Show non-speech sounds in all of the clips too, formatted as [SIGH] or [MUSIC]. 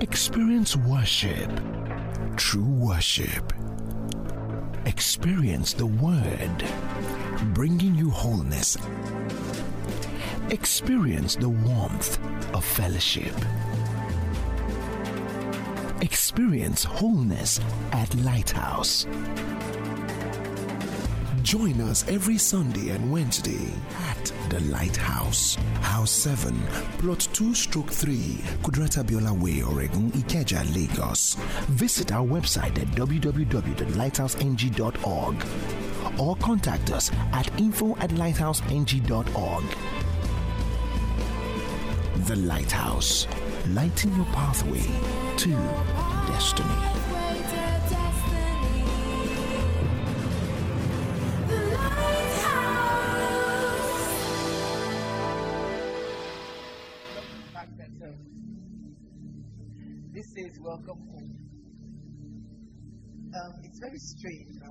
Experience worship, true worship. Experience the Word, bringing you wholeness. Experience the warmth of fellowship. Experience wholeness at Lighthouse. Join us every Sunday and Wednesday at the Lighthouse, House 7, Plot 2 Stroke 3, Kudirat Abiola Way, Oregun, Ikeja, Lagos. Visit our website at www.lighthouseng.org or contact us at info at lighthouseng.org. The Lighthouse, lighting your pathway to destiny.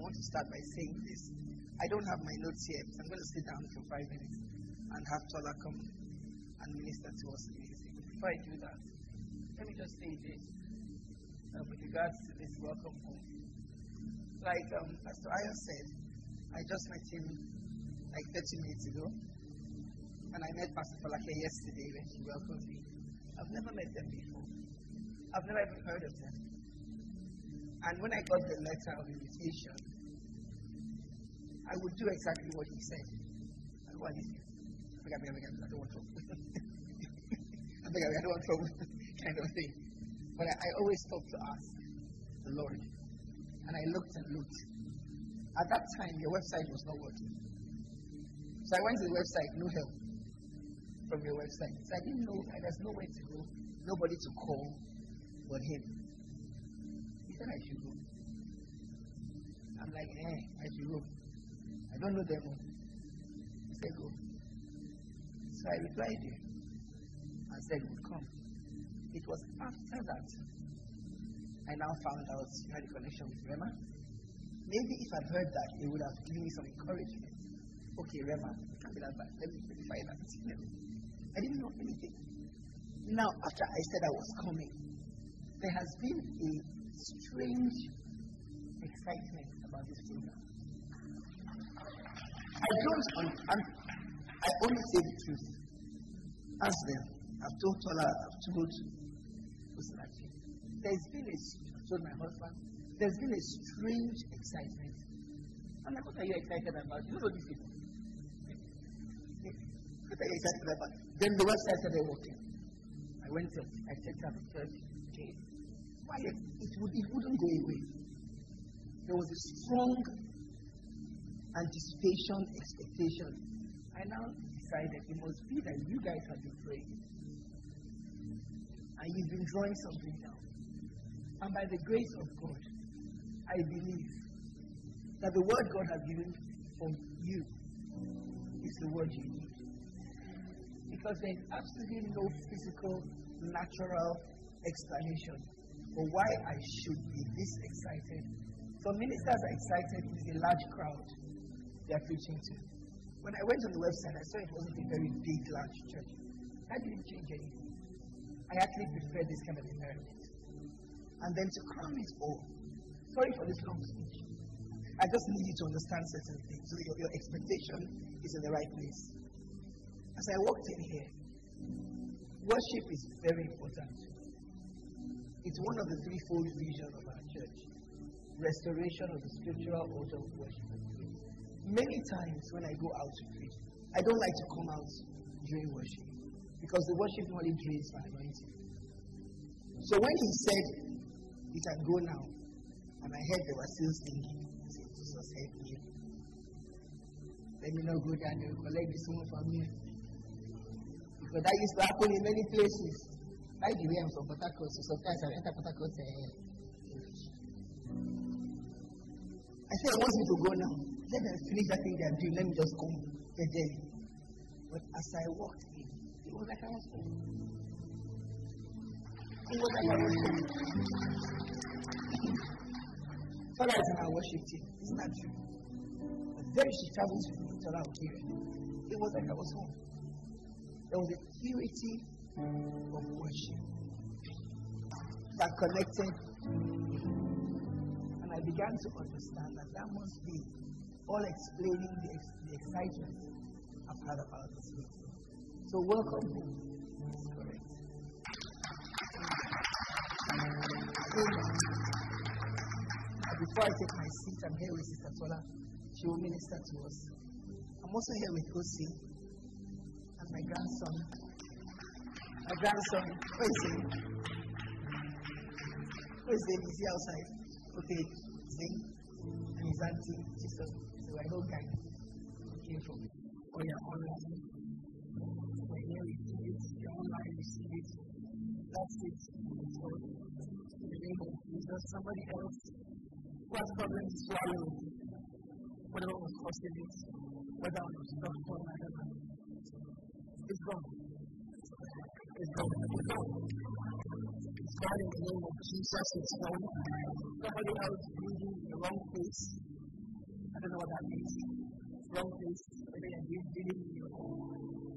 Want to start by saying this. I don't have my notes here, I'm going to sit down for five minutes and have Tola come and minister to us. But before I do that, let me just say this uh, with regards to this welcome home. Like um, Pastor Ayo said, I just met him like 30 minutes ago. And I met Pastor Falake yesterday when she welcomed me. I've never met them before. I've never even heard of them. And when I got the letter of invitation, I would do exactly what he said. I beg, I beg, I I don't want trouble. [LAUGHS] I don't want trouble, [LAUGHS] kind of thing. But I, I always talk to ask the Lord. And I looked and looked. At that time, your website was not working. So I went to the website, no help from your website. So I didn't know, and there's nowhere to go, nobody to call but him. He said I should go. I'm like, eh, I should go. Don't know them. He said, go. So I replied him I said, would come. It was after that I now found out you had a connection with Rema. Maybe if I'd heard that, it would have given me some encouragement. Okay, Rema, can't be that bad. Let me verify that. I didn't know anything. Now, after I said I was coming, there has been a strange excitement about this program. I don't, I'm, I only say the truth. Ask them. I've told Tola, I've told Osinachi. There's been a, I've told my husband, there's been a strange excitement. I'm like, what are you excited about? You know these people. What are you excited about? Then the website started working. I went to, I checked out the church gate. Why? It, would, it wouldn't go away. There was a strong anticipation, expectation. I now decided it must be that you guys have been praying. And you've been drawing something down. And by the grace of God, I believe that the word God has given for you is the word you need. Because there's absolutely no physical, natural explanation for why I should be this excited. Some ministers are excited with a large crowd they are preaching to. When I went on the website, I saw it wasn't a very big, large church. That didn't change anything. I actually prefer this kind of environment. And then to crown it all, sorry for this long speech. I just need you to understand certain things so your, your expectation is in the right place. As I walked in here, worship is very important. It's one of the threefold vision of our church restoration of the scriptural order of worship. Many times when I go out to preach, I don't like to come out during worship because the worship only drains my anointing. So when he said, You can go now, and I heard they were still singing, I said, Jesus help me. Let me not go down there and collect this one from you. Because that used to happen in many places. By the way, I'm from Port so sometimes I enter Port Harcourt. Uh, I said, I want you to go now. Let them finish that thing they are doing. Let me just come get them. But as I walked in, it was like I was home. It was like I was home. Father is in our worship team. Isn't that true? But then she travels with me to around here. It was like I was home. There was a purity of worship. that connected. And I began to understand that that must be all explaining the, the excitement I've had about this meeting. So welcome home. Correct. Um, before I take my seat, I'm here with Sister Tola. She will minister to us. I'm also here with Osi and my grandson. My grandson, where is he? Where is he? Is he outside? Okay, Zing and his auntie, sister. I whole gang came from oh yeah, online. We're here with it, the online receive. That's it. The name of Jesus, somebody else who has problems swallowing whatever was causing it, whether on obstruction, I don't know. It's gone. It's gone. It's gone. Gone in the name of Jesus. It's gone. Somebody else breathing in the wrong place. Don't know what that means. Wrong place. Maybe you're breathing in your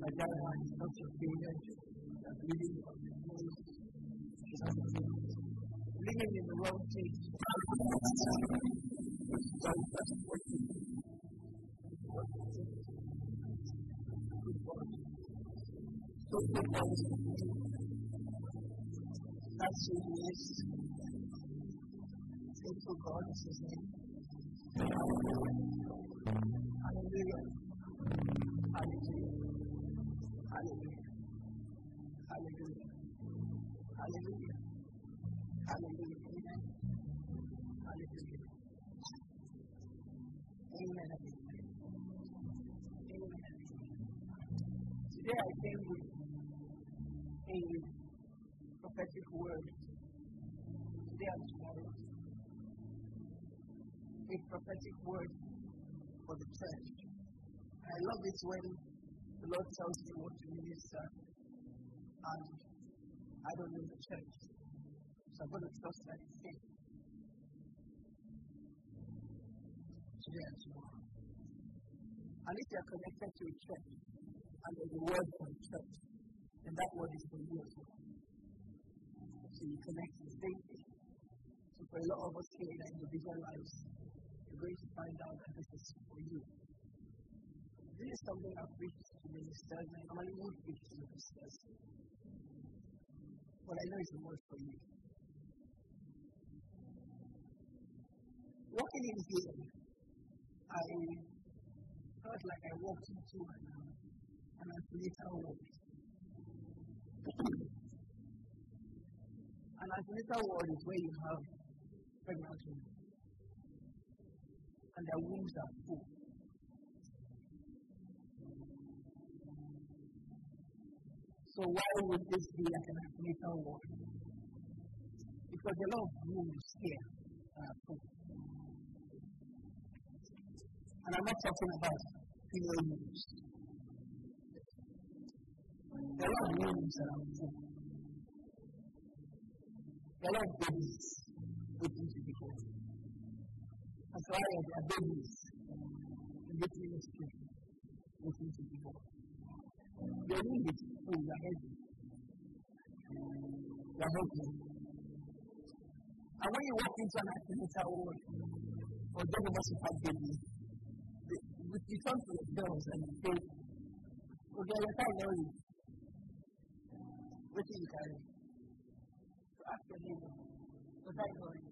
vagina. It's not your failure. You're breathing in your nose. Living in the wrong place. That's who he is. Faithful God is his name. Hallelujah. Hallelujah. Hallelujah. Hallelujah. Hallelujah. Hallelujah. Amen. Hallelujah. Amen. Amen. Today I came with a prophetic word. Today and prophetic word for the church. I love it when the Lord tells me what to minister and I don't know the church. So I'm going to trust that it's safe. Today and tomorrow. And if you're connected to a church and there's a word from church, then that word is for you as well. So you connect the same thing. So for a lot of us here in our individual lives, you're to find out that this is for you. This is something I've preached to ministers, and I would preach to ministers. But I know it's a word for you. Walking in here, I felt like I walked into an, uh, an antenatal ward. an antenatal ward is where you have pregnant women and their wombs are full. So why would this be like an antenatal ward? Because a lot of wombs here are full. And I'm not talking about female wombs. There are wombs that are full. There are babies waiting to be in this ministry waiting to be born. The womb is full, you are heavy. You are heavy. And when you walk into an antenatal ward, or those of us who have babies, you come to the girls and you say, what I know you. What do you carry? Ask your neighbor, What I you.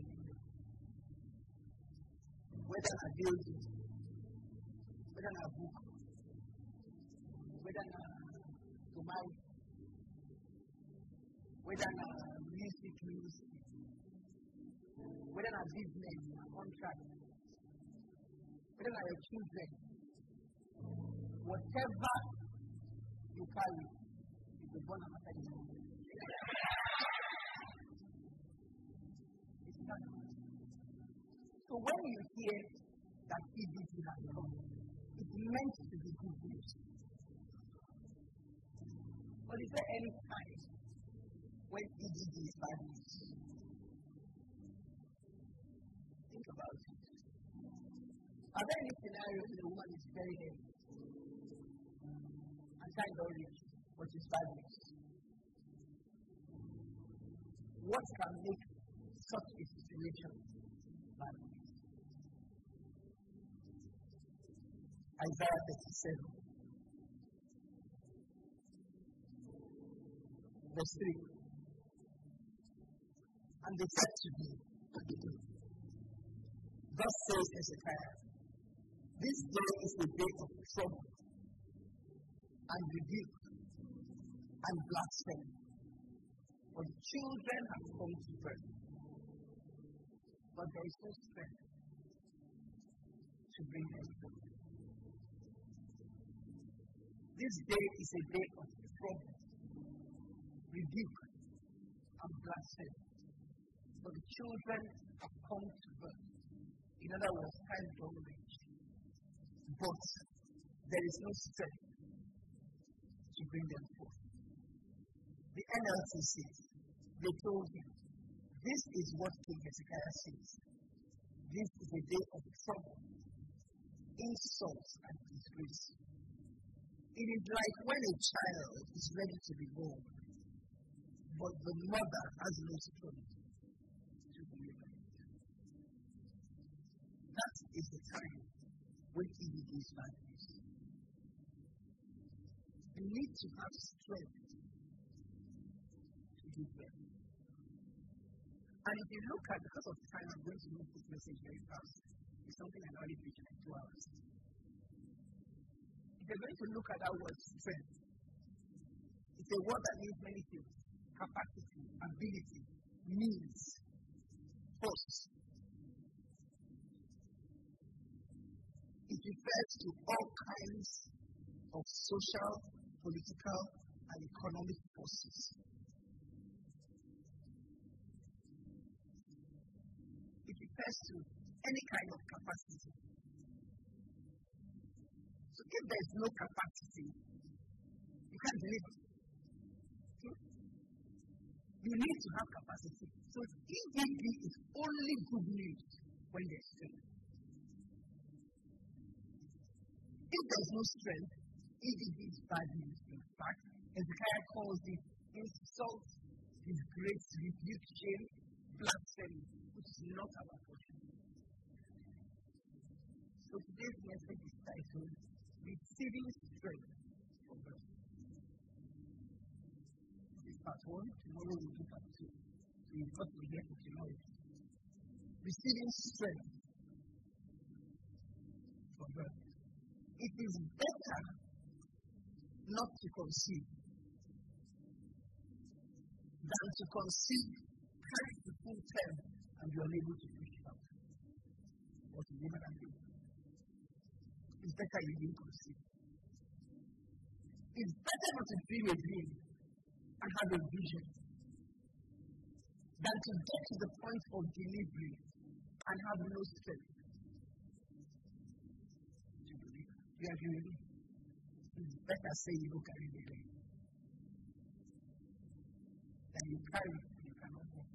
Whether a building, whether a book, whether a to whether a music music, whether a business, a contract, whether a your children, whatever you carry, you will born after the So when you hear that EDD has come, it's meant to be good news. But is there any time when EDD is bad news? Think about it. Are there any scenarios where the woman is very heavy and reach, but she's bad news? What can make such a situation bad Isaiah 37. Verse 3. And they said to me, Thus says Hezekiah, this day is the day of trouble and rebuke and blasphemy. For the children have come to birth, but there is no strength to bring them forth. This day is a day of trouble, rebuke, and blasphemy. For the children have come to birth. In other words, time don't reach. But there is no strength to bring them forth. The NLT says, they told him, This is what King Hezekiah says. This is a day of trouble, insults, and disgrace. It is like when a child is ready to be born, but the mother has no strength to deliver. That is the time when it is bad news. You need to have strength to give birth. And if you look at, because of time, I'm going to move this message very fast. It's something I only preach in like two hours you're going to look at that word strength, it's a word that means many things capacity, ability, means, force. It refers to all kinds of social, political, and economic forces. It refers to any kind of capacity if there is no capacity, you can't deliver. You need to have capacity. So EDD is only good news when there's strength. If there's no strength, EDD is bad news. In fact, Hezekiah calls it insult, disgrace, rebuke, shame, blasphemy, which is not our portion. So today's message is titled receiving strength from God. This part one. Tomorrow we'll do part two. So you've got to get it. Receiving strength from God. It is better not to conceive than to conceive, carry the full term, and be unable to push out. What is than this? It's better you didn't conceive. It's better not to dream a dream and have a vision than to get to the point of delivery and have no strength. You agree with me? It's better say you don't carry the dream than you carry it and you cannot walk.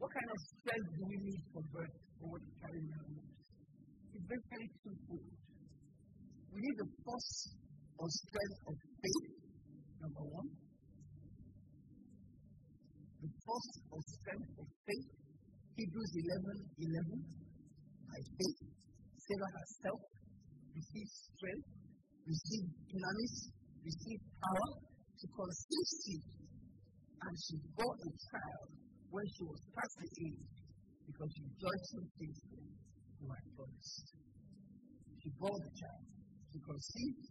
What kind of strength do we need for birth? for what around It's very, simple. We need the force or strength of faith, number one. The force or strength of faith, Hebrews 11 11. By faith, Sarah herself received strength, received dunamis, received power to conceive seed, and she bore a child when she was past the age because she joyful things who had promised. She bore the child. She conceived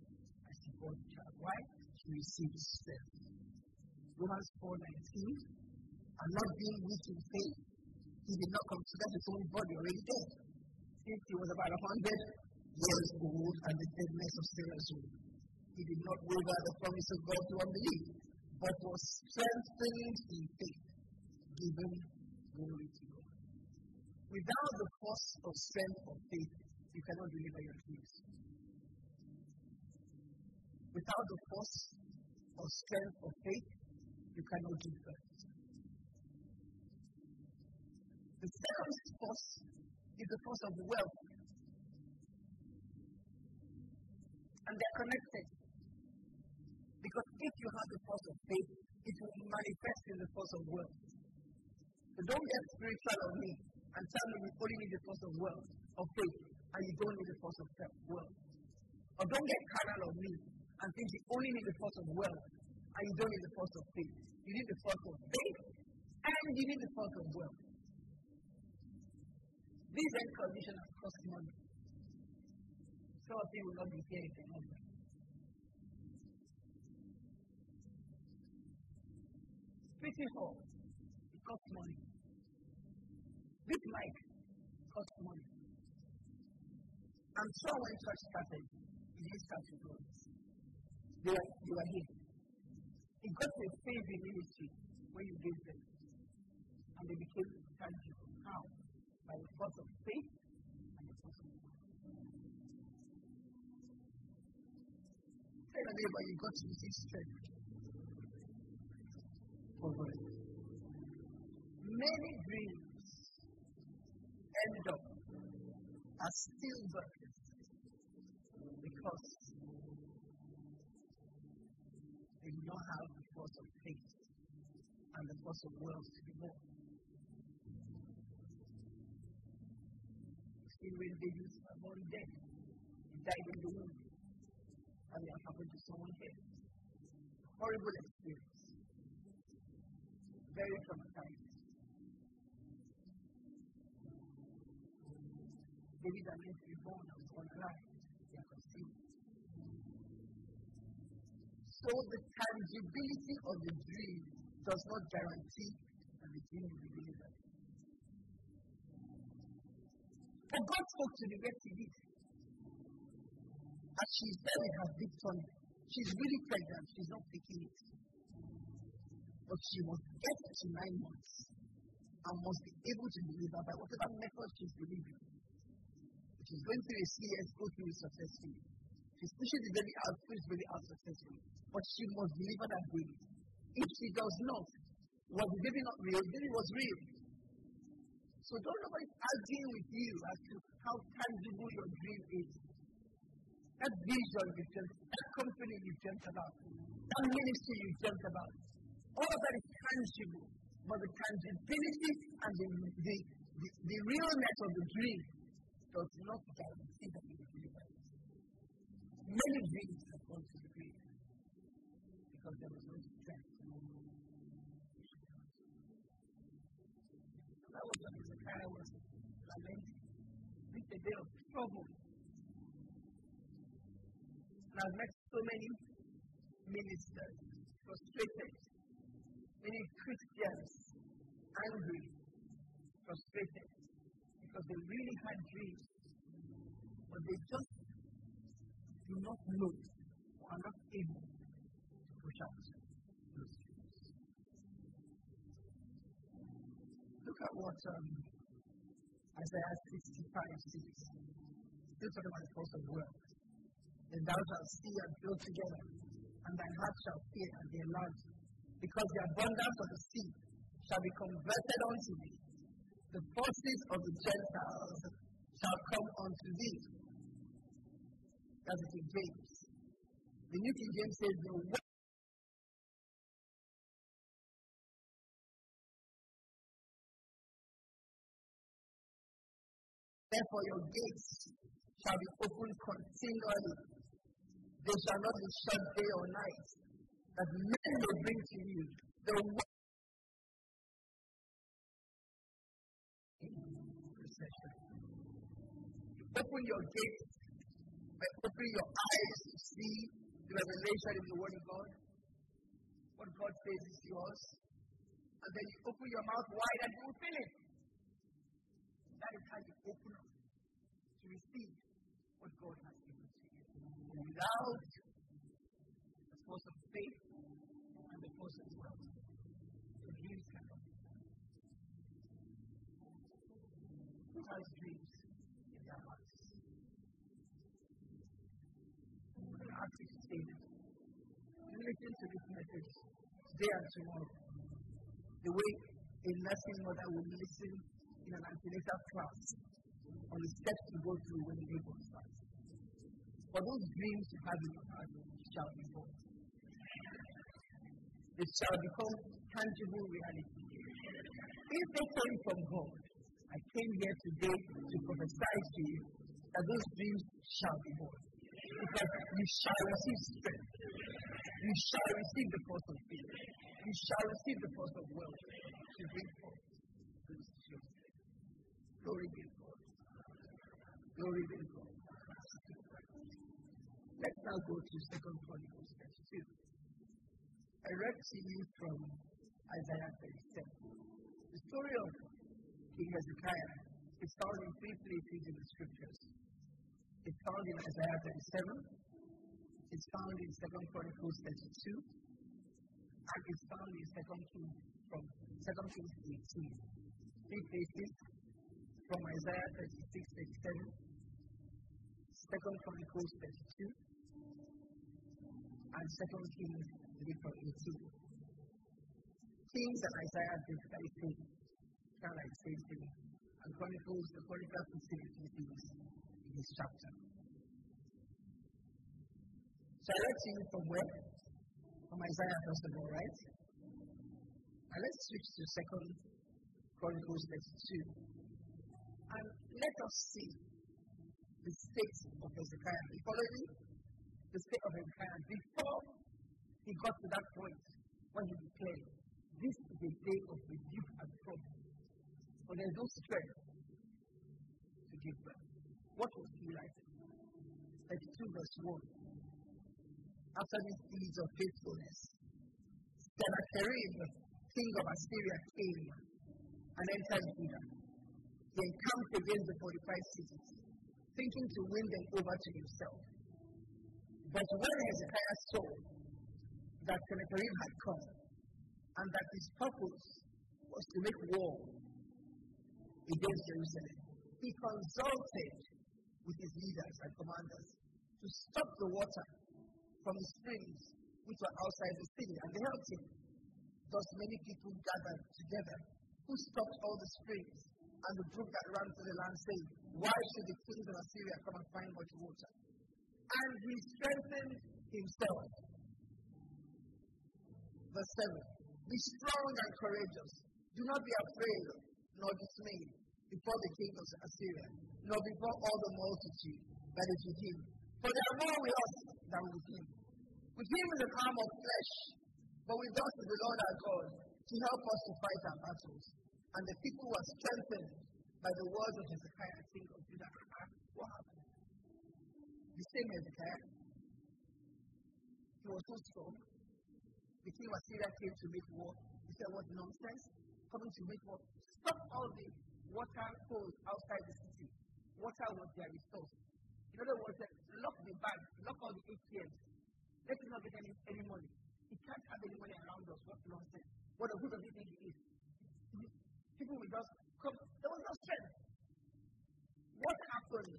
and she bore the child. Why? She received strength. Romans 4 19. And not being weak in faith, he did not consider his own body already dead. Since he was about a hundred years old and the deadness of Sarah's womb. He did not waver the promise of God to unbelief, but was strengthened in faith, given Glory to God. Without the force of strength of faith, you cannot deliver your dreams. Without the force of strength of faith, you cannot give birth. The second force is the force of wealth. And they're connected. Because if you have the force of faith, it will manifest in the force of wealth. So don't get spiritual on me and tell me you only need the force of wealth, of faith, and you don't need the force of wealth. Or don't get carnal on me and think you only need the force of wealth, and you don't need the force of faith. You need the force of faith, and you need the force of wealth. These end conditions cost money. Some of you will not be here if you're not. Pretty hall, it costs money. This mic costs money. I'm sure when church started, it start to grow. They are, you are here. It got to a phase in ministry when you gave them. And they became tangible. How? By the force of faith and the force of Tell your neighbor you got to receive strength. Over it. Many dreams end up as stillbirth because they do not have the force of faith and the force of will to be born. See, when babies are born dead, they died in the womb, and they are happened to someone here. Horrible experience. Very traumatizing. David are meant to be born and born alive. They are conceived. So the tangibility of the dream does not guarantee that the dream will be delivered. For God spoke to the where she did. As she's there her big she's really pregnant, she's not taking it. But she must get to nine months and must be able to deliver by whatever method she's delivering. She's going through a CS, go through it successfully. She's pushing the baby out, out successfully. But she must deliver that baby. If she does not, was the baby not real? The baby was real. So don't nobody arguing with you as to how tangible your dream is. That vision you dreamt, that company you dreamt about, that ministry you dreamt about, all of that is tangible. But the tangibility and the, the, the, the realness of the dream does not guarantee that you will deliver it. Many dreams have gone to the grave because there was no strength. That was when Hezekiah was lamenting. This is a day of trouble. And I've met so many ministers frustrated, many Christians angry, frustrated because they really had dreams, but they just do not know or are not able to push out those dreams. Look at what um, Isaiah 65 6. Still talking about the force of wealth. Then thou shalt see and flow together, and thy heart shall fear and be enlarged, because the abundance of the sea shall be converted unto thee the forces of the Gentiles shall come unto thee. That's the James. The New King James says, The Therefore, your gates shall be open continually. They shall not be shut day or night, that men may bring to you the Open your gates, open your eyes to see the revelation in the Word of God. What God says is yours. And then you open your mouth wide and you will fill it. That is how you open up to receive what God has given to you. Without the force of faith and the force of wealth, your dreams has dreams in their hearts? To ask you to say this. Message today and tomorrow. The way a nursing mother will listen in an antenatal class on the steps to go through when the labor starts. For those dreams you have in your heart shall be born. They shall become tangible reality. If they came from God, I came here today to prophesy to you that those dreams shall be born. Because you shall receive strength. You shall receive the force of faith. You shall receive the force of wealth to bring forth those children. Glory be to God. Glory be to God. Let's now go to Second Chronicles 32. I read to you from Isaiah 37. The story of King Hezekiah is found in three places in the scriptures. It's found in Isaiah 37, it's found in Second Chronicles 32, and it's found in Second Kings from Second Kings 18. Three places from Isaiah 36, 37, Second Chronicles 32, and Second Kings 3, 18. Kings and Isaiah basically say, kind of like same thing. And Chronicles, the Chronicles will say few things in this chapter. So I read to you from where? From Isaiah, first of all, right? And let's switch to Second Chronicles 32. And let us see the state of Hezekiah. You follow me? The state of Hezekiah before he got to that point when he declared, this is a day of rebuke and trouble. But there's no strength to give birth. What was he like? 32 verse 1. After these deeds of faithfulness, Sennacherib, king of Assyria, came and entered Judah. He encamped against the fortified cities, thinking to win them over to himself. But when Hezekiah saw that Sennacherib had come, and that his purpose was to make war against Jerusalem. He consulted with his leaders and commanders to stop the water from the springs which were outside the city, and they helped him. Thus, many people gathered together who stopped all the springs and the brook that ran through the land, saying, Why should the kings of Assyria come and find much water? And he strengthened himself. Verse 7 be strong and courageous. Do not be afraid nor dismayed before the king of Assyria, nor before all the multitude that is with him. For there are more with us than with him. With him is an arm of flesh, but with us is the Lord our God to help us to fight our battles. And the people were strengthened by the words of Hezekiah, king of Judah. What happened? The same Hezekiah. He was so strong the king of Assyria came to make war. He said, What nonsense? Coming to make war. Stop all the water holes outside the city. Water was their resource. In other words, eh, lock the bank, lock all the ATMs. Let him not get any, any money. He can't have any money around us. What nonsense? What a who does he think he is? People will just come. There was no strength. What happened?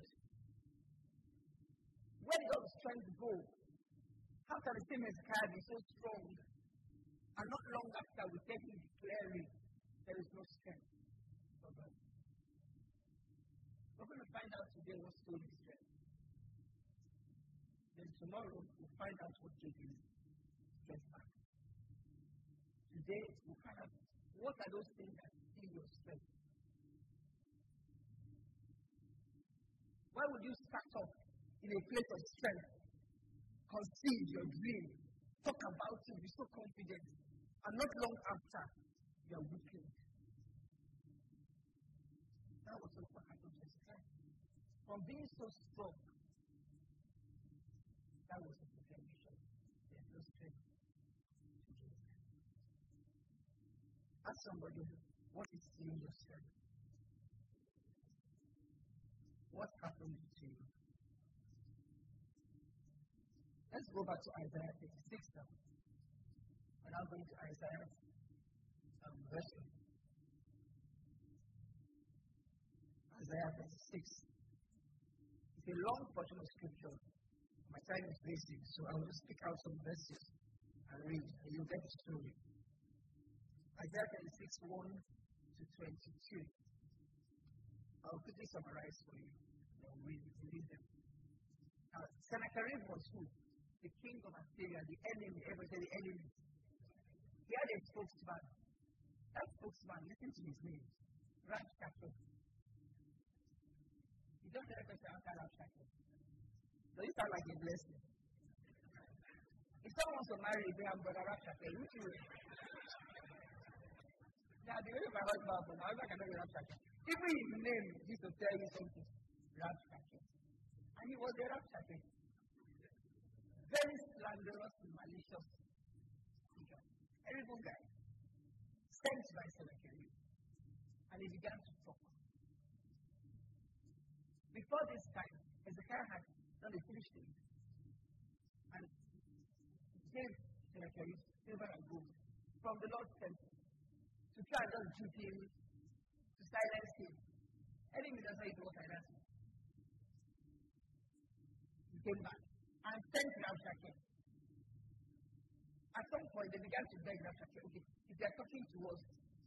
Where did all the strength go? How can the same Hezekiah be so strong and not long after, we take him declaring there is no strength for God. We're going to find out today what stole his strength. Then tomorrow, we'll find out what gave him strength back. Today, we'll find out what are those things that steal your strength. Why would you start off in a place of strength, conceive your dream, talk about it, be so confident, and not long after, you are weakened. That was happened to strength. From being so strong, that was the potential. There's no strength. Ask somebody, what is stealing your strength? What happened to you? Let's go back to Isaiah 56 now. We're now going to Isaiah um, version. Isaiah 36. It's a long portion of scripture. My time is basic, so I will just pick out some verses and read, and you'll get the story. Isaiah 36, 1 to 22. I'll quickly summarize for you. I'll read, read them. Now, Sennacherib was who? The king of Assyria, the enemy. Everybody the enemy. He had a spokesman. That spokesman, listen to his name. Rabshakeh. You don't get a question after Rabshakeh. Does it sound like a blessing? If someone wants to marry Abraham, brother Rabshakeh, which you Now, the way my husband, my husband cannot be Rabshakeh. Even his name used to tell you something. Rabshakeh. And he was a Rabshakeh. Very slanderous, and malicious good guy. Sent by Sennacherib. And he began to talk. Before this time, Hezekiah had done a foolish thing. And gave Sennacherib silver and gold from the Lord's temple to try and just dupe him, to silence him. Enemy know it was silence him. He came back and sent Rabshakeh. At some point, they began to beg Rabshakeh, okay, if they are talking to us,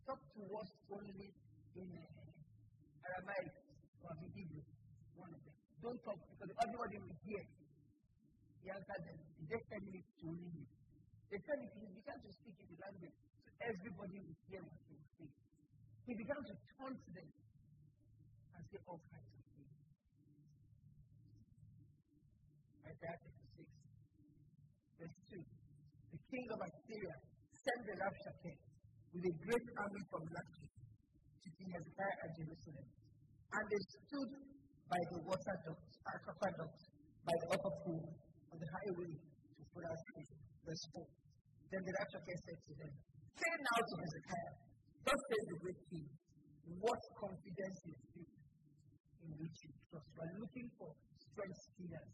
talk to us only in uh, Aramaic or in Hebrew, one of them. Don't talk because everybody will hear. He answered them, just 10 minutes to him. They said if he began to speak in the language, so everybody will hear what was saying. He began to taunt them and say all kinds of things. Isaiah 56, verse 2. The king of Assyria sent the Rabshakeh with a great army from Lachish to King Hezekiah at Jerusalem. And they stood by the water duct, aqueduct, by the upper pool on the highway to Fulham Street. Verse 4. Then the Rabshakeh said to them, Say now to Hezekiah, Thus says the great king, what confidence is this in which you trust? We are looking for strength stealers.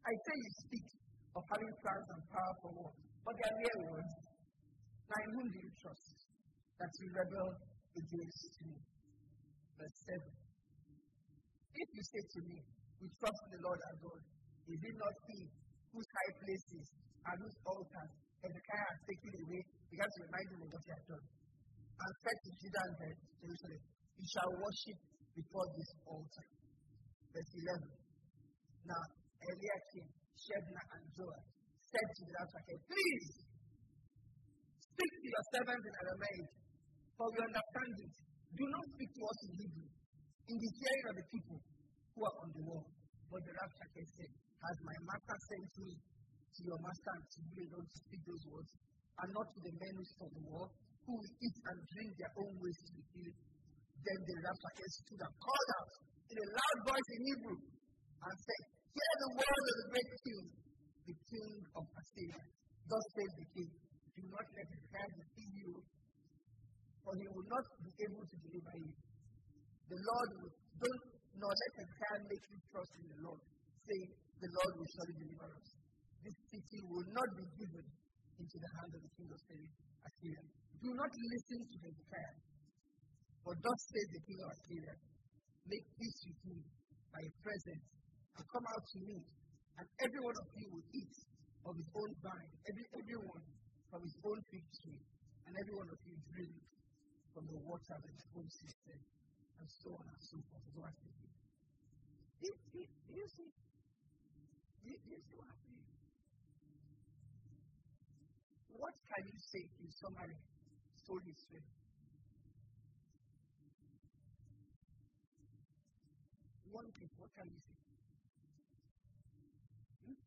I say you speak of having plans and power for but they are mere words. Now, in whom do you trust that you rebel Verse 7. If you say to me, We trust in the Lord our God, is it not he whose high places and whose altars Hezekiah has taken away? Because to remind him of what he had done. And said to Judah and Jerusalem, You shall worship before this altar. Verse 11. Now, Eliakim, Shebna, and Joah said to the Rabshakeh, Please speak to your servants in Aramaic, for we understand. Do not speak to us in Hebrew, in the hearing of the people who are on the wall. But the Rabshakeh said, Has my master sent me to your master and to you alone to speak those words, and not to the men who on the wall, who eat and drink their own ways to the? Then the Rabshakeh stood and called out in a loud voice in Hebrew and said, Hear the word of the great king, the king of Assyria. Thus says the king, do not let his hand deceive you, for he will not be able to deliver you. The Lord will, don't, nor let his hand make you trust in the Lord, saying, the Lord will surely deliver us. This city will not be given into the hands of the king of Assyria. Do not listen to Hezekiah, for thus says the king of Assyria, make peace with me by a present and come out to me, and every one of you will eat of his own vine, every everyone from his own fig tree, and every one of you drink from the water own system, and so on and so forth. So I say, do, do, do you see? Do, you see what happening? What can you say if somebody stole his? One thing, what can you say? Hmm?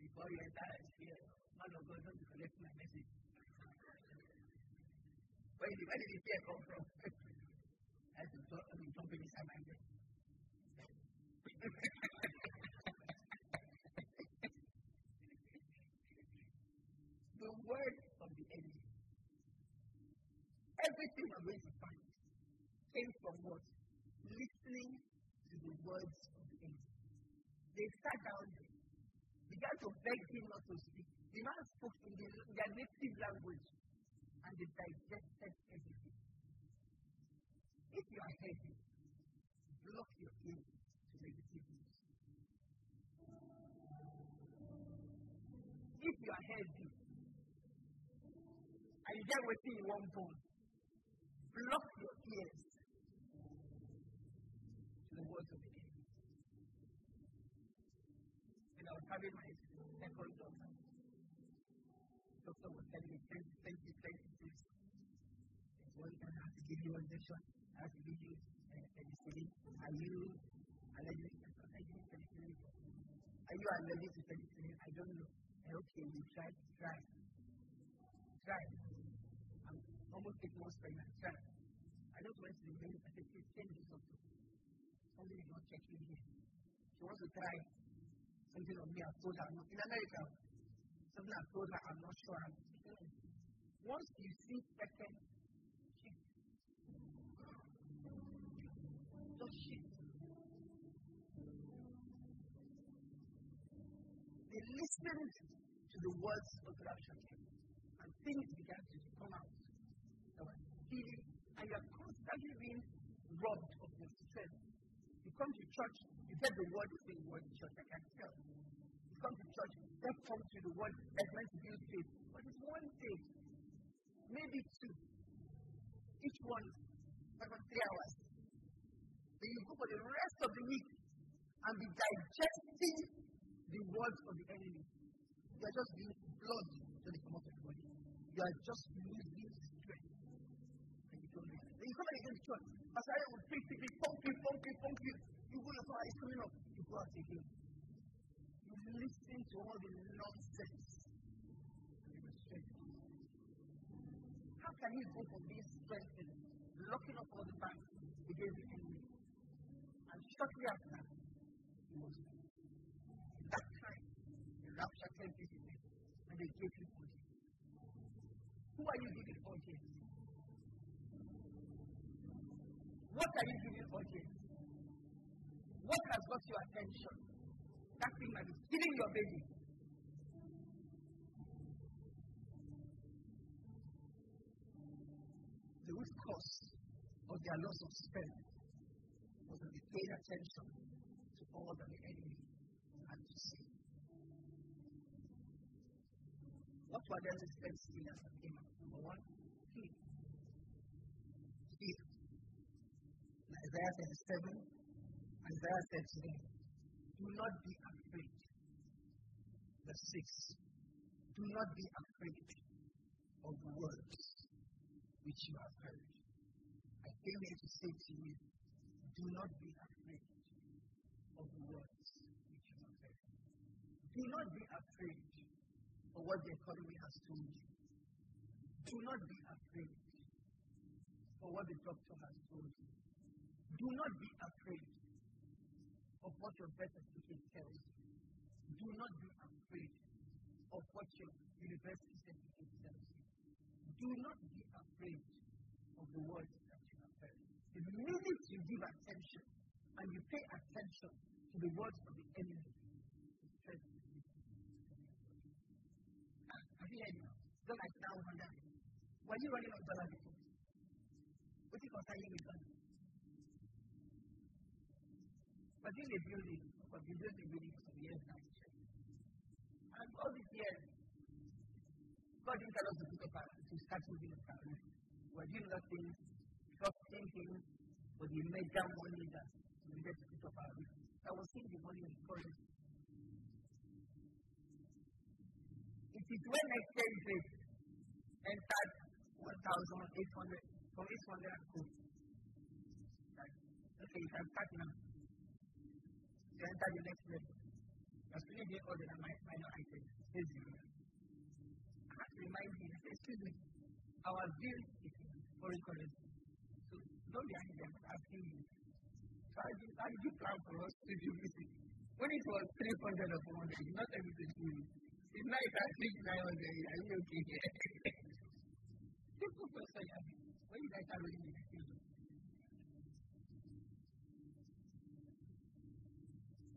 before you enter here, uh, man of God, don't collect my message. Where did, where did [LAUGHS] the fear come from? I had to I mean, head. [LAUGHS] the word of the enemy. Everything we're going to find came from what? Listening to the words of the enemy. They sat down began to beg him not to speak. The man spoke in, the, in their native language. And they digested everything. If you are heavy, block your ears to negative news. If you are heavy, and you get within one bone, block your ears to the words of the enemy. And I was having my second daughter. Doctor was telling me, 20, 20, 20, one can have to give you a injection, I have to give you uh, penicillin. Are you allergic to penicillin? Are you allergic to penicillin? I don't know. Okay, you try, try. Try. I'm almost eight months pregnant. Try. I just went to the main I said, please send this also. Something is not checking here. She wants to try something on me. I told her. In America, something I told her, I'm not sure. I'm, once you see second They listened to the words of the rapture and things began to come out. There was healing, and you are constantly being robbed of your strength. You come to church, you get the word, the same word in church, I can tell. You come to church, just come to the word that's meant to build faith. But it's one day, maybe two. Each one, about three hours. Then you go for the rest of the week and be digesting the words of the enemy. You are just being blood to the come of the body. You are just losing strength. And you don't realize. Then you come again to church. Pastor I will preach to you, pump you, pump you. You go, your power is coming up. You go out again. You listen to all the nonsense. You. How can you go from being strengthened, locking up all the banks against the enemy? And shortly after, that time, came to him and they gave him audience. Who are you giving audience? What are you giving audience? What has got your attention? That thing that is killing your baby. The root cause of their loss of strength was that they paid attention to all that the enemy had to say. What were that came out? Number one, fear. Fear. Isaiah 37, Isaiah said to them, Do not be afraid. Verse 6. Do not be afraid of the words which you have heard. I came here to say to you, do not be afraid of the words which you have heard. Do not be afraid of what the economy has told you. Do not be afraid of what the doctor has told you. Do not be afraid of what your birth certificate tells you. Do not be afraid of what your university certificate tells you. Do not be afraid of the words that you have heard. The minute you give attention and you pay attention to the words of the enemy, have you heard now? Don't like now, wonder. Were you running on dollar before? What you concern you with God? But in the building, but you built the building for some years now. And all these years, God didn't tell us to to start moving a car. We're doing other things, trusting Him for the mega money that we needed to put up our. I was seeing the money in currency. It when exchange rate entered 1,800 from 800 and go. Like, okay, start now. You enter the next level. You're still doing all the minor items. Here's the I have to remind you, excuse me, our bill is foreign. So don't be angry, I'm asking you. So how did, plan for us to do this? When it was 300 or 400, not to do it. It's now it's at 900, are you okay? People question you, when you guys are reading kingdom.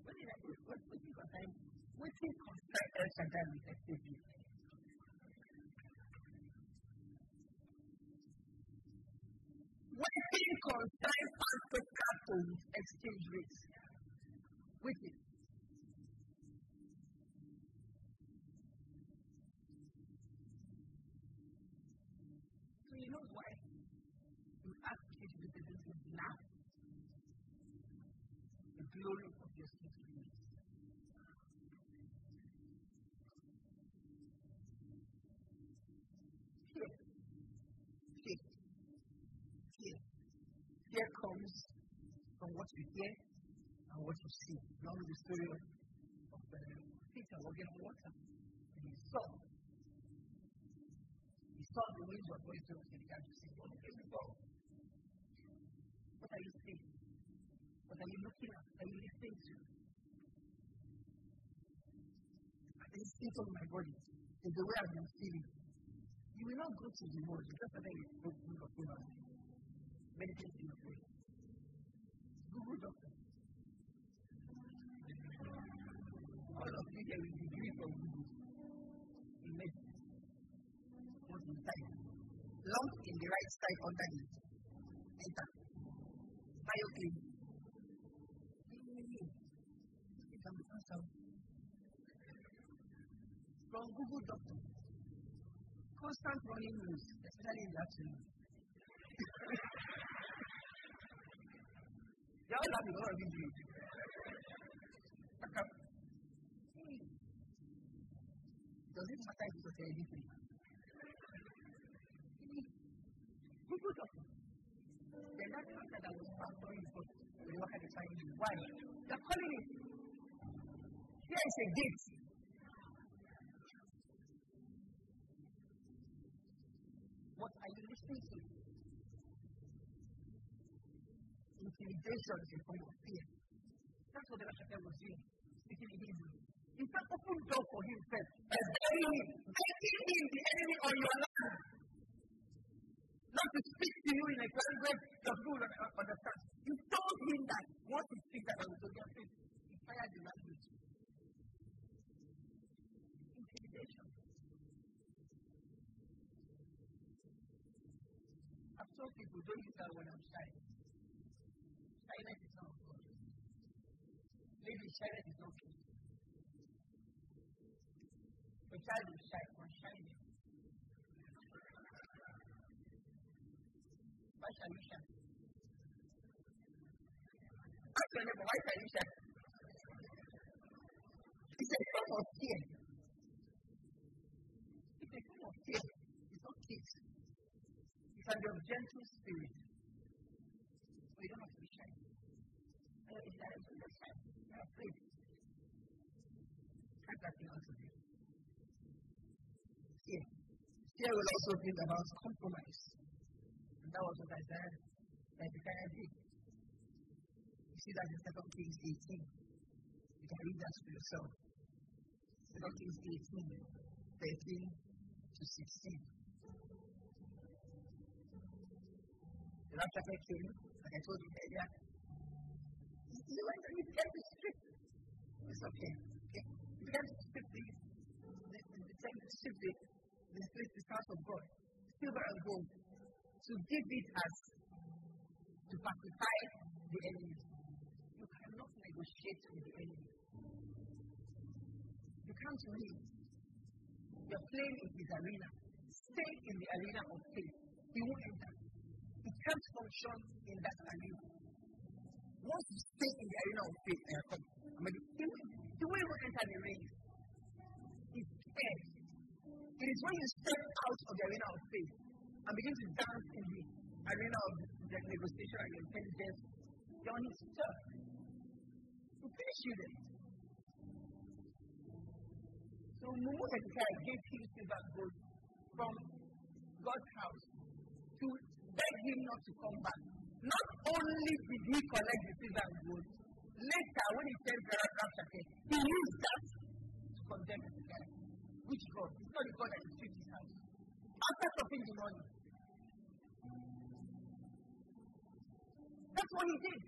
When did I, what, what you concern, what you concern El Shaddai with SAP? When things concern passport capital exchange rates, with it. So you know why you ask you to now? The glory of your spirit. Fear. Fear. Fear. Fear comes from what you hear and what you see. Know the story of, of uh, Peter walking on water. And he saw. He saw the winds going through and he to sink. What is for? What are you seeing? What are you looking at? Are you listening to? It's instinct of my body. It's the way I've been feeling. You will not go to the word because of that you don't think of it. Meditate in your faith. Google doctor. all of you there will degree from Google in inside? Lump in the right side underneath. Enter. Bioclean. From Google Doctor. Constant running news, especially in the afternoon. [LAUGHS] Y'all laughing, all of you Does it matter if it's anything? Google doctor. The last doctor that was pastoring for the work at the time. Why? They're calling it. Here is a gate. What are you listening to? Intimidation is a form of fear. That's what the Lord was doing, speaking in Hebrew. He said, open door for himself. And enemy, making him the enemy on your land. Not to speak to you in a language that you understand. You told him that once you speak that I will do. He fired the language. Intimidation. I've told people, don't use that when I'm shy. Silence is not good. Maybe silence is okay. The child is shy or shining. Why shall you shine? Ask your neighbor, why shall you shine? It's a form of fear. It's a form of fear. It's not kids. It's a of gentle spirit. You don't have to be shy. It's that it's shy. You're afraid. Can't that be. Fear will also bring about compromise. Isaiah, Isaiah did. You see that in 2 Kings 18. You can read that for yourself. 2 Kings 18, 13 to 16. The last chapter came, like I told you earlier. You went and you began to. It's okay. You began the, the, the, the, the the, is house of God, silver and gold, to give it as to pacify the enemy. You cannot negotiate with the enemy. You to me. You're playing in his arena. Stay in the arena of faith. He won't enter. He can't function in that arena. Once you stay in the arena of faith, eh, I mean, he, will, he even enter the ring. He's scared. It is when you step out of the arena of faith and begin to dance in the arena of the negotiation and intelligence, you're on his turf. To finish you. So Mumu Hezekiah gave him silver gold from God's house to beg him not to come back. Not only did he collect the silver gold, later when he sent Paragraph he used that to condemn Hezekiah. Which God? It's not the God that is his house. After stopping the money. That's what he did.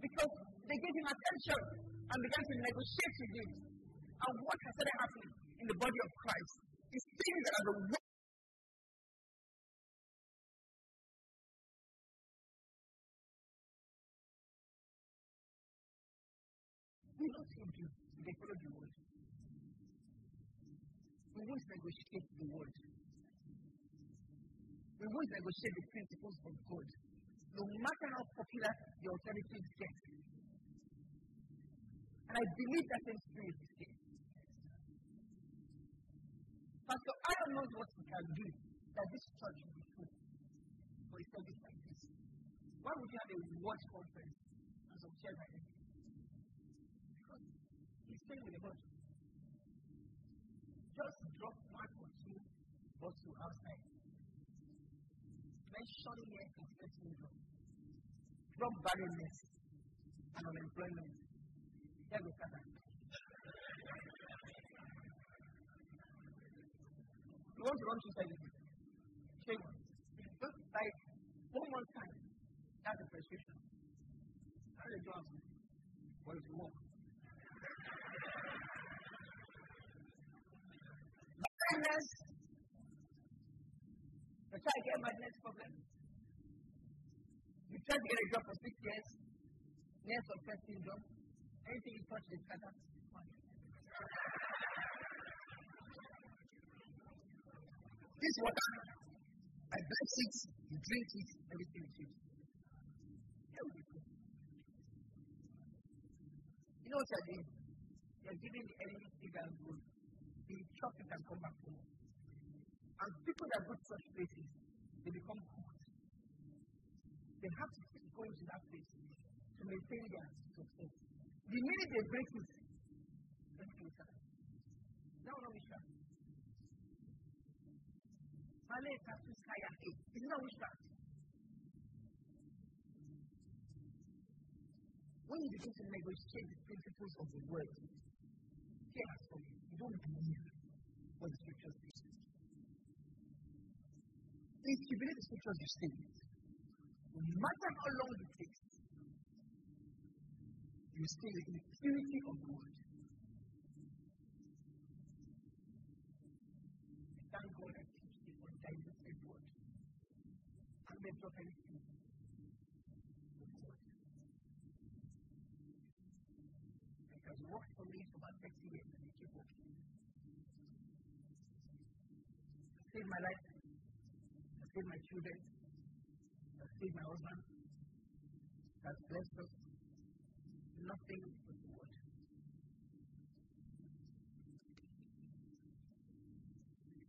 Because they gave him attention and began to negotiate with him. And what has started happening in the body of Christ is things that are the work We don't see you. They follow the word. We won't negotiate the word. We won't negotiate the principles of God. No matter how popular the alternatives get. And I believe that in spirit is here. Aaron knows what he can do that this church will be full for a service like this. Why would you have a watch conference and some chairs like? Because he's staying with the bunch. Just drop one or two bottles outside. Mentioning syndrome. Drop barrenness and unemployment. There goes Satan. You want to run two services? Shame. Just like one more time. That's a prescription. You do it? What is more? Madness. You to get madness problem. You try to get a job for six years. Near success syndrome. Anything you touch is scatter. This water, I bless it, you drink it, everything is you. You know what you're doing? You're giving the enemy and good. He chop it and come back home. And people that go to such places, they become hooked. They have to keep going to that place to maintain their success. The minute they break it, everything is done. No, no, witchcraft. Male Tatus Kaya It's not witchcraft. When you begin to negotiate the principles of the word, has come. You don't believe what the. If you believe the scriptures, you it. No matter how long it takes, you in the purity of word. Thank God I teach the undiluted word. And then drop anything. It has worked for me for about 30 years and it keep working. Saved my life. I saved my children. I saved my husband. That's blessed us nothing but the word.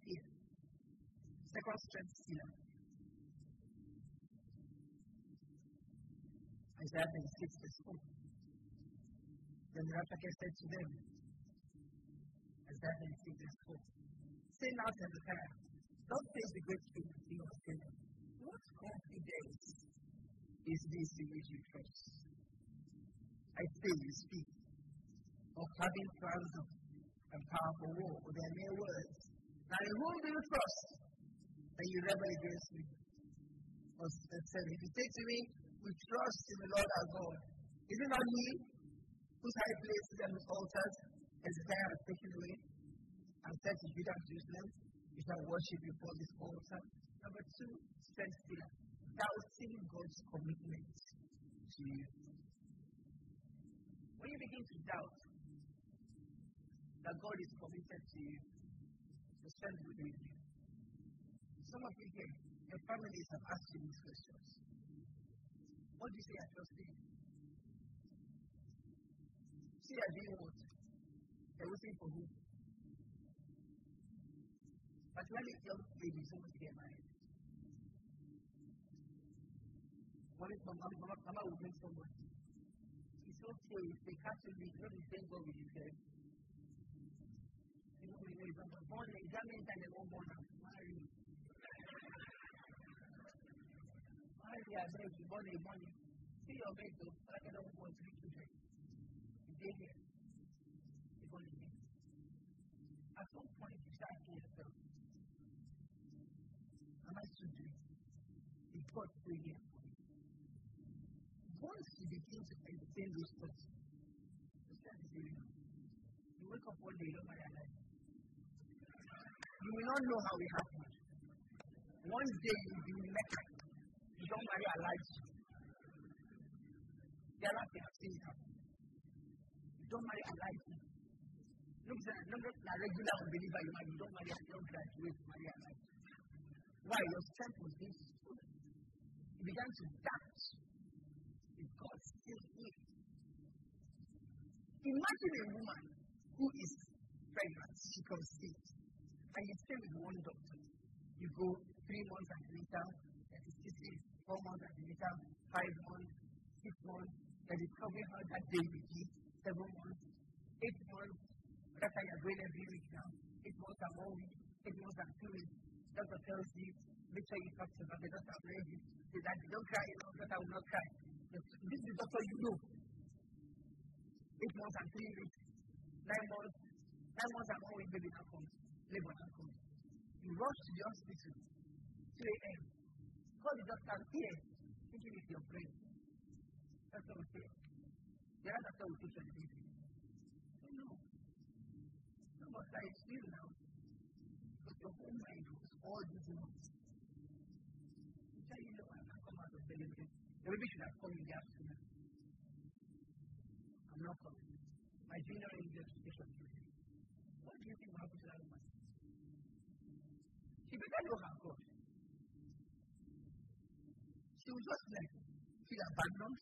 Here. Second strength stealer. Isaiah 26 verse 4. Then the Rabshakeh said to them, Isaiah 26 verse 4. Say now to Hezekiah, don't face the great king of the Jacob. What confidence is this in which you trust? I say you speak of having plans of and powerful war with their mere words. Now in whom do you trust that you rebel against me? Verse 7. If you say to me, we trust in the Lord our God, is it not he whose high places and whose altars Hezekiah has taken away and said to Judah and Jerusalem, You shall worship before this altar? Number two, pillar. Doubting God's commitment to you. When you begin to doubt that God is committed to you, the strength will leave you. Some of you here, your families have asked you these questions. What do you say I trust in? See, I doing what? They're waiting for who? Particularly young ladies who want to get married. Is mama, mama, mama will bring someone it's okay if they catch you with not the same with you. You know, you if I'm born that they won't born and marry. Marry, I beg you, born money. See your though, I don't want. You. You're to. At some point, you start asking yourself, am I still doing? Still here? once you begin to entertain those thoughts, really You wake up one day, you don't a. You will not know how it happened. One day you'll be in Mecca, you don't marry a life. The other thing I've happen. You don't marry a life. Look at not a regular unbeliever, you, you don't marry, you don't graduate, marry a. Why? Your strength was being You began to doubt if God still is. Imagine a woman who is pregnant, she conceives, and you stay with one doctor. You go three months and later, 36 days, four months and later, five months, six months, then you cover her that day with you, seven months, eight months, that's how you're going every week now. Eight months and one week, eight months and two weeks. Doctor tells you, make sure you talk to her, the doctor will you. Say that don't cry, you know, doctor will not cry. This is doctor you know. Eight months and three weeks, nine months, nine months and one week, baby now comes, labor. You rush to the hospital, 2 a.m. Call the doctor here, thinking it's your brain. That's what we say. The other doctor will you the baby. No. But I feel now. But your whole mind was all these months. You know, I can't come out of. The baby should have come in. I'm not coming. My junior in the education. What do you think will happen to that woman? She better know her God. She was just like, feel abandoned.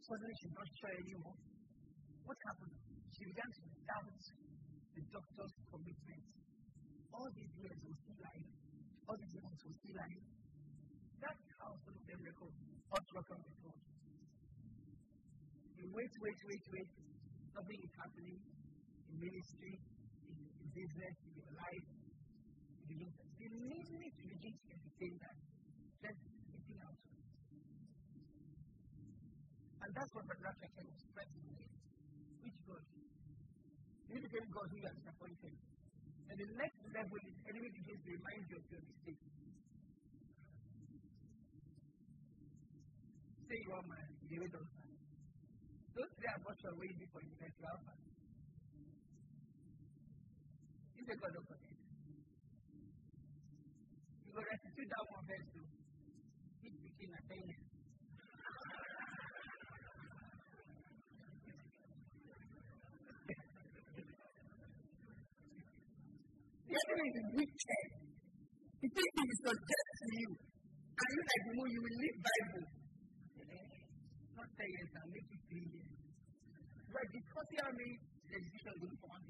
Suddenly she's not sure anymore. What happened? She began to doubt the doctor's commitment. All these years was still lying. All these months was still lying. That's how some of them record before. You wait, wait, wait, wait. Nothing is happening in ministry, in, in business, in your life. You begin to, the you begin to entertain that, just eating out. And that's what Brother Chechen was pressing Which God? You the same God who you are disappointed. And the next level is enemy begins to remind you of your mistake. Say you are man, you wait. Those three waiting for you next alpha. He's a God of it. You will restitute that one verse to keep speaking attendance. The enemy is wicked. He thinks he will suggest to you. And you like, you know, you will read Bible. Not 10 years and make it 3 years. We're discussing how many legislation going for one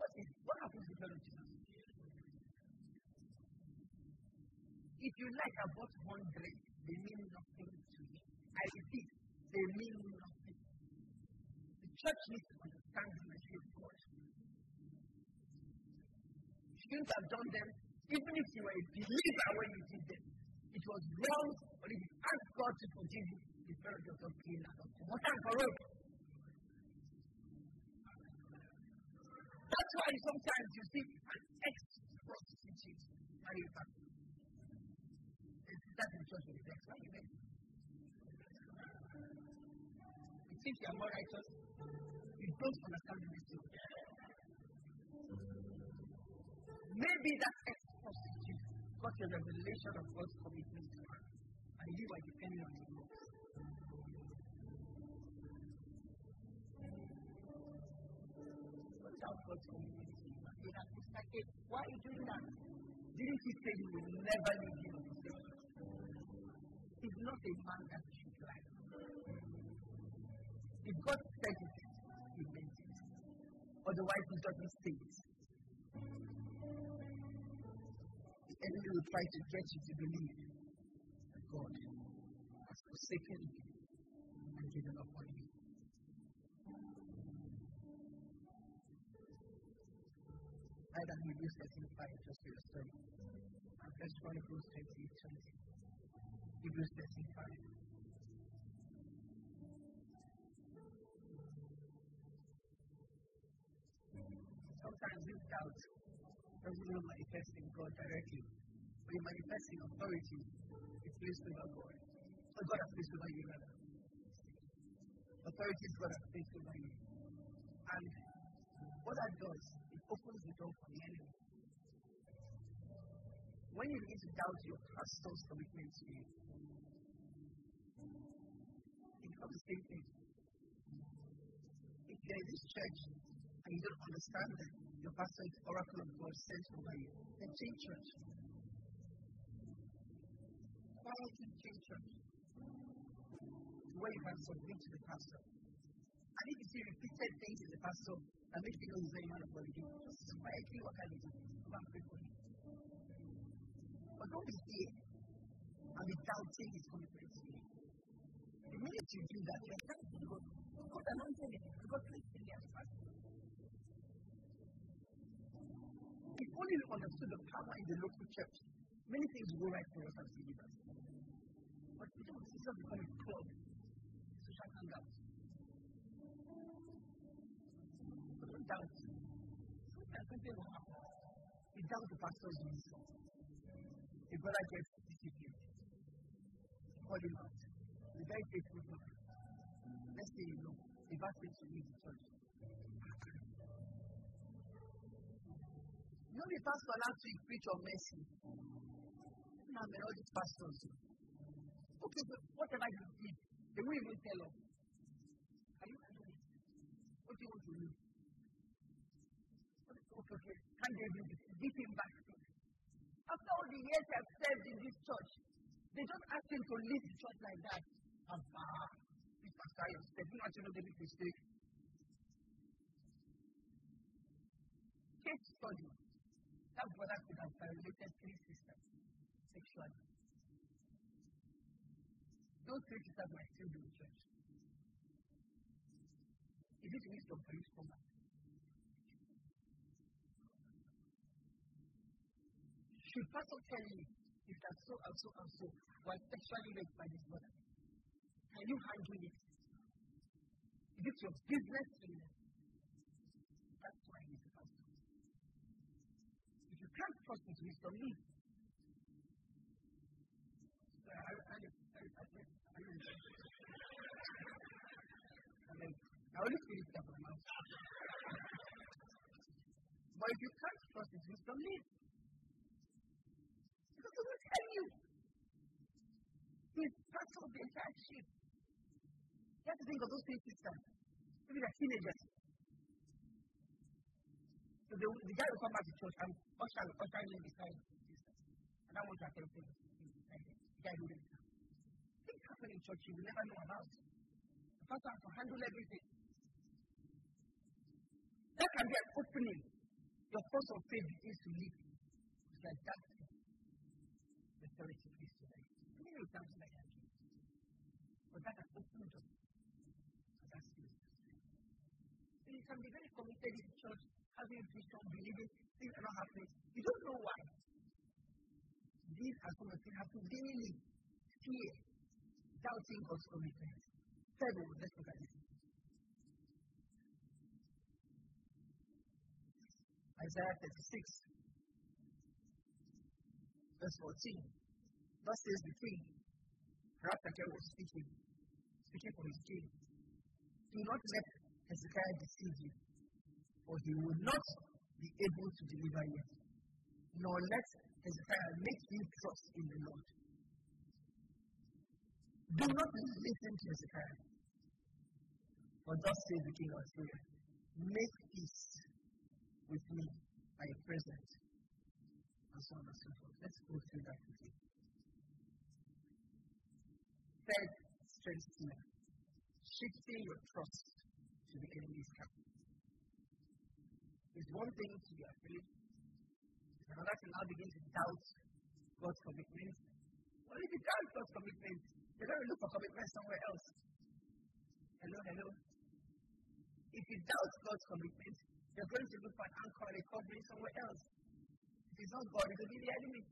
What is what happens to? If you like about drink, they mean nothing to you. I repeat, they mean nothing. The church needs to understand the message of God shouldn't have done them, even if you were a believer when you did them. It was wrong, but if you ask God to forgive you, the clean What time for it? That's why sometimes you see an ex-prostitute marry a. That's the church the next one. You think you are more righteous, you don't understand the message. Maybe that ex prostitute got a revelation of God's commitment to her, and you are depending on your looks. Watch out God's commitment to. And they have decided, why are you doing that? Didn't he say he will never leave you He's not a man that should lie. If God said it, he meant it. Otherwise, he doesn't say it. enemy will try to get you to believe that God has forsaken you and given up on you. Right on Hebrews 13 5, just for your study. And First Chronicles 20 20. Hebrews 13 5. Sometimes this doubt doesn't even manifest in God directly, but it manifests in authority. It's placed over God. But God has placed over you, rather. Authority is God has placed over you. And what that does, it opens the door for the enemy. When you begin to doubt your pastor's commitment to you, it becomes the same thing. If you're in this church and you don't understand that your pastor is oracle of God sent over you, then change church. Quality change church. Where you can to the pastor. And if you see repeated things in the pastor that make you know he's very man of God, you just quietly walk out for. But don't be here and be doubting his commitment to you. The minute you do that, you're doubting God. God anointed him. God placed him there pastor. If only we understood the power in the local church, many things will go right for us as believers. But we don't. It's just become a club. Doubt. Sometimes something will happen. We doubt the pastor's wisdom. A brother gets disciplined. Call him out. The faithful brother. Let's say you know. If asked him to leave the church. You know the pastor last week preach on mercy. Now, all these pastors. Okay, but whatever you did, they won't even tell us. Can you? What do you want to do? Okay, okay. Can't they Give him back. After all the years I've served in this church, they just ask him to leave the church like that. Abba, this pastor is stepping out to know the mistake. Case study. That brother could have violated three sisters sexually. Those three sisters might still be in church. Is it wisdom for you to come back? Should pastor tell you if that so and so and so was sexually raped by this brother? Can you handle it? it? Is it your business That's why he's a pastor If you can't trust his wisdom. Leave. I, only finish that for now. But if you can't trust his wisdom, leave. Because he will tell you. He's part of the entire ship. You have to think of those three sisters. Maybe they're teenagers. So the, the guy will come back to church and usher, usher him beside Jesus. And I want to attend to him beside him. The guy wouldn't come. Things happen in church you will never know about. The pastor has to handle everything. That can be an opening. Your course of faith begins to leak. It's like that. The authority is today. Many times like that. Opened up. So that's it. So you can be very committed in church having vision, believing things are not happening. You don't know why. These are some of the things happen daily. Fear, doubting God's commitment. Third one, let's look at this. Isaiah 36, verse 14. Thus says the king. Rabshakeh was speaking, speaking for his king. Do not let Hezekiah deceive you for he will not be able to deliver yet. Nor let Hezekiah make you trust in the Lord. Do not listen to Hezekiah. For thus says the king of Assyria, make peace with me by your presence. And so on and so forth. Let's go through that. Third strength shifting your trust to the enemy's camp. It's one thing to be afraid, it's another to now begin to doubt God's commitment. Well, if you doubt God's commitment, you're going to look for commitment somewhere else. Hello, hello. If you doubt God's commitment, you're going to look for an anchor and a covering somewhere else. If it's not God, it will be the enemy.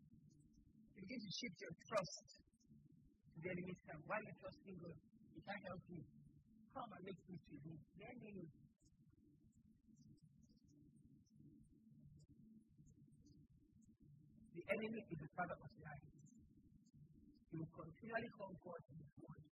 You begin to shift your trust the enemy's camp. Why are you trusting God? He can't help you. Come and make peace with me. The enemy The enemy is the father of lies. He will continually come forth in his word.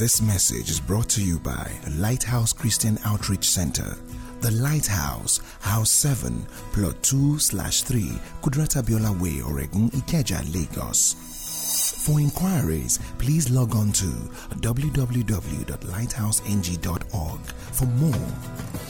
This message is brought to you by Lighthouse Christian Outreach Center. The Lighthouse, House 7, Plot 2 slash 3, Kudirat Abiola Way, Oregun, Ikeja, Lagos. For inquiries, please log on to www.lighthouseng.org for more.